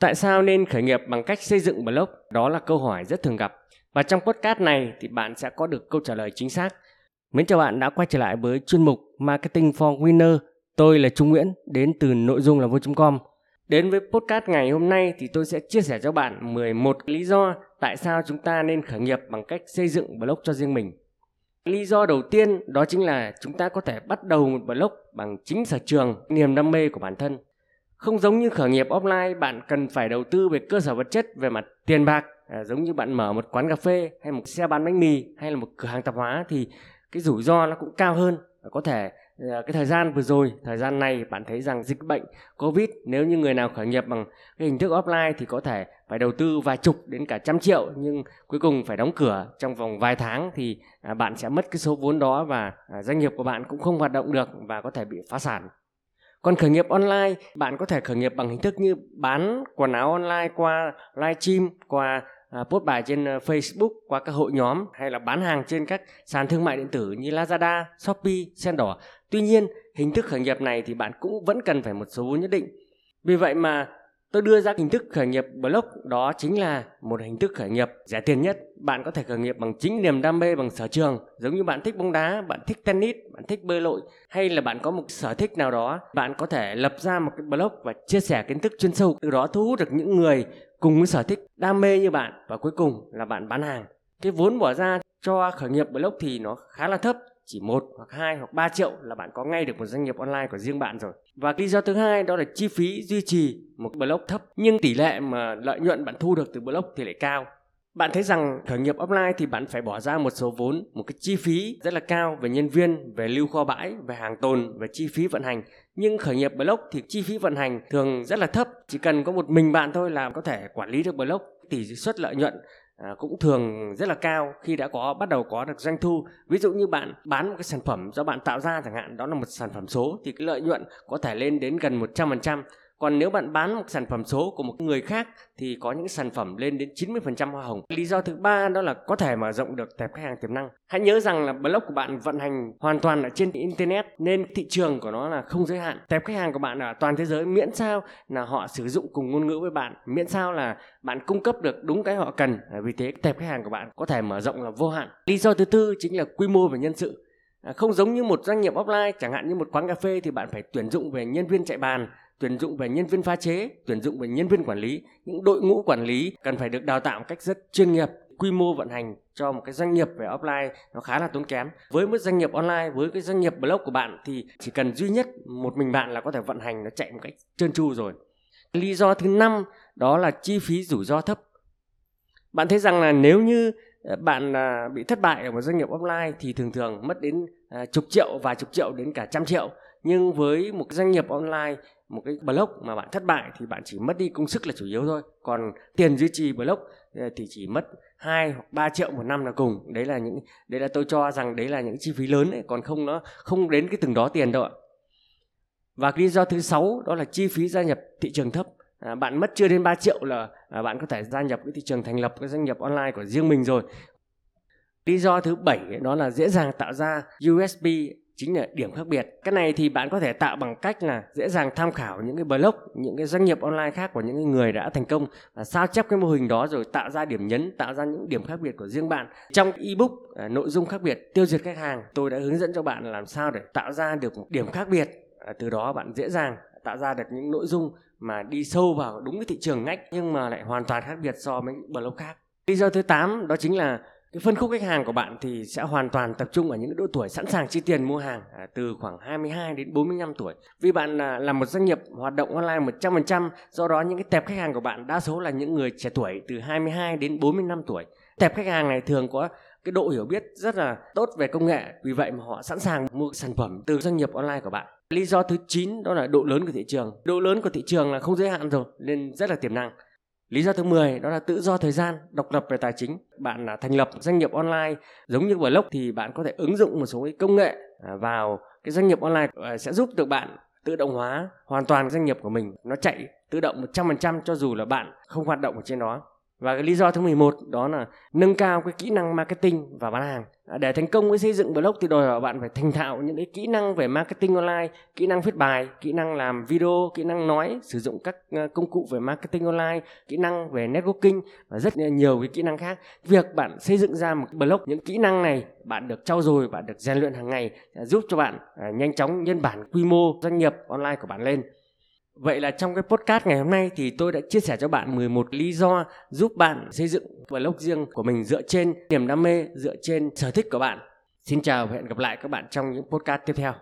Tại sao nên khởi nghiệp bằng cách xây dựng blog? Đó là câu hỏi rất thường gặp. Và trong podcast này thì bạn sẽ có được câu trả lời chính xác. Mến chào bạn đã quay trở lại với chuyên mục Marketing for Winner. Tôi là Trung Nguyễn, đến từ nội dung là vui.com. Đến với podcast ngày hôm nay thì tôi sẽ chia sẻ cho bạn 11 lý do tại sao chúng ta nên khởi nghiệp bằng cách xây dựng blog cho riêng mình. Lý do đầu tiên đó chính là chúng ta có thể bắt đầu một blog bằng chính sở trường, niềm đam mê của bản thân. Không giống như khởi nghiệp offline, bạn cần phải đầu tư về cơ sở vật chất về mặt tiền bạc, à, giống như bạn mở một quán cà phê hay một xe bán bánh mì hay là một cửa hàng tạp hóa thì cái rủi ro nó cũng cao hơn. À, có thể à, cái thời gian vừa rồi, thời gian này bạn thấy rằng dịch bệnh Covid nếu như người nào khởi nghiệp bằng cái hình thức offline thì có thể phải đầu tư vài chục đến cả trăm triệu nhưng cuối cùng phải đóng cửa trong vòng vài tháng thì à, bạn sẽ mất cái số vốn đó và à, doanh nghiệp của bạn cũng không hoạt động được và có thể bị phá sản còn khởi nghiệp online, bạn có thể khởi nghiệp bằng hình thức như bán quần áo online qua livestream, qua à, post bài trên ờ, Facebook, qua các hội nhóm hay là bán hàng trên các sàn thương mại điện tử như Lazada, Shopee, Sen đỏ. Tuy nhiên, hình thức khởi nghiệp này thì bạn cũng vẫn cần phải một số vốn nhất định. Vì vậy mà Tôi đưa ra hình thức khởi nghiệp blog đó chính là một hình thức khởi nghiệp rẻ tiền nhất. Bạn có thể khởi nghiệp bằng chính niềm đam mê bằng sở trường, giống như bạn thích bóng đá, bạn thích tennis, bạn thích bơi lội hay là bạn có một sở thích nào đó, bạn có thể lập ra một cái blog và chia sẻ kiến thức chuyên sâu, từ đó thu hút được những người cùng với sở thích đam mê như bạn và cuối cùng là bạn bán hàng. Cái vốn bỏ ra cho khởi nghiệp blog thì nó khá là thấp chỉ một hoặc hai hoặc 3 triệu là bạn có ngay được một doanh nghiệp online của riêng bạn rồi. Và lý do thứ hai đó là chi phí duy trì một blog thấp nhưng tỷ lệ mà lợi nhuận bạn thu được từ blog thì lại cao. Bạn thấy rằng khởi nghiệp offline thì bạn phải bỏ ra một số vốn, một cái chi phí rất là cao về nhân viên, về lưu kho bãi, về hàng tồn, về chi phí vận hành. Nhưng khởi nghiệp blog thì chi phí vận hành thường rất là thấp, chỉ cần có một mình bạn thôi là có thể quản lý được blog tỷ suất lợi nhuận à, cũng thường rất là cao khi đã có bắt đầu có được doanh thu. Ví dụ như bạn bán một cái sản phẩm do bạn tạo ra chẳng hạn đó là một sản phẩm số thì cái lợi nhuận có thể lên đến gần 100% còn nếu bạn bán một sản phẩm số của một người khác thì có những sản phẩm lên đến 90% hoa hồng. Lý do thứ ba đó là có thể mở rộng được tệp khách hàng tiềm năng. Hãy nhớ rằng là blog của bạn vận hành hoàn toàn ở trên internet nên thị trường của nó là không giới hạn. Tệp khách hàng của bạn ở toàn thế giới miễn sao là họ sử dụng cùng ngôn ngữ với bạn, miễn sao là bạn cung cấp được đúng cái họ cần. Vì thế tệp khách hàng của bạn có thể mở rộng là vô hạn. Lý do thứ tư chính là quy mô về nhân sự. À, không giống như một doanh nghiệp offline chẳng hạn như một quán cà phê thì bạn phải tuyển dụng về nhân viên chạy bàn tuyển dụng về nhân viên pha chế, tuyển dụng về nhân viên quản lý, những đội ngũ quản lý cần phải được đào tạo một cách rất chuyên nghiệp quy mô vận hành cho một cái doanh nghiệp về offline nó khá là tốn kém. Với một doanh nghiệp online với cái doanh nghiệp blog của bạn thì chỉ cần duy nhất một mình bạn là có thể vận hành nó chạy một cách trơn tru rồi. Lý do thứ năm đó là chi phí rủi ro thấp. Bạn thấy rằng là nếu như ờ, bạn à, bị thất bại ở một doanh nghiệp offline thì thường thường mất đến à, chục triệu vài chục triệu đến cả trăm triệu. Nhưng với một doanh nghiệp online một cái blog mà bạn thất bại thì bạn chỉ mất đi công sức là chủ yếu thôi. Còn tiền duy trì blog ờ, thì chỉ mất 2 hoặc 3 triệu một năm là cùng. Đấy là những đấy là tôi cho rằng đấy là những chi phí lớn đấy còn không nó không đến cái từng đó tiền đâu ạ. Và lý do thứ sáu đó là chi phí gia nhập thị trường thấp. À, bạn mất chưa đến 3 triệu là à, bạn có thể gia nhập cái thị trường thành lập cái doanh nghiệp online của riêng mình rồi. Lý do thứ bảy đó là dễ dàng tạo ra usb chính là điểm khác biệt. Cái này thì bạn có thể tạo bằng cách là dễ dàng tham khảo những cái blog, những cái doanh nghiệp online khác của những người đã thành công và sao chép cái mô hình đó rồi tạo ra điểm nhấn, tạo ra những điểm khác biệt của riêng bạn. Trong ebook à, nội dung khác biệt tiêu diệt khách hàng, tôi đã hướng dẫn cho bạn làm sao để tạo ra được một điểm khác biệt. À, từ đó bạn dễ dàng tạo ra được những nội dung mà đi sâu vào đúng cái thị trường ngách nhưng mà lại hoàn toàn khác biệt so với blog khác. Lý do thứ 8 đó chính là cái phân khúc khách hàng của bạn thì sẽ hoàn toàn tập trung ở những độ tuổi sẵn sàng chi tiền mua hàng à, từ khoảng 22 đến 45 tuổi. Vì bạn là, là một doanh nghiệp hoạt động online 100%, do đó những cái tệp khách hàng của bạn đa số là những người trẻ tuổi từ 22 đến 45 tuổi. Tệp khách hàng này thường có cái độ hiểu biết rất là tốt về công nghệ, vì vậy mà họ sẵn sàng mua sản phẩm từ doanh nghiệp online của bạn. Lý do thứ 9 đó là độ lớn của thị trường. Độ lớn của thị trường là không giới hạn rồi nên rất là tiềm năng. Lý do thứ 10 đó là tự do thời gian, độc lập về tài chính. Bạn là thành lập doanh nghiệp online giống như blog thì bạn có thể ứng dụng một số cái công nghệ à, vào cái doanh nghiệp online à, sẽ giúp được bạn tự động hóa hoàn toàn doanh nghiệp của mình. Nó chạy tự động 100% cho dù là bạn không hoạt động ở trên đó. Và cái lý do thứ 11 đó là nâng cao cái kỹ năng marketing và bán hàng. Để thành công với xây dựng blog thì đòi hỏi bạn phải thành thạo những cái kỹ năng về marketing online, kỹ năng viết bài, kỹ năng làm video, kỹ năng nói, sử dụng các ờ, công cụ về marketing online, kỹ năng về networking và rất nhiều cái kỹ năng khác. Việc bạn xây dựng ra một blog những kỹ năng này bạn được trau dồi, bạn được rèn luyện hàng ngày ờ, giúp cho bạn ờ, nhanh chóng nhân bản quy mô doanh nghiệp online của bạn lên. Vậy là trong cái podcast ngày hôm nay thì tôi đã chia sẻ cho bạn 11 lý do giúp bạn xây dựng blog riêng của mình dựa trên niềm đam mê, dựa trên sở thích của bạn. Xin chào và hẹn gặp lại các bạn trong những podcast tiếp theo.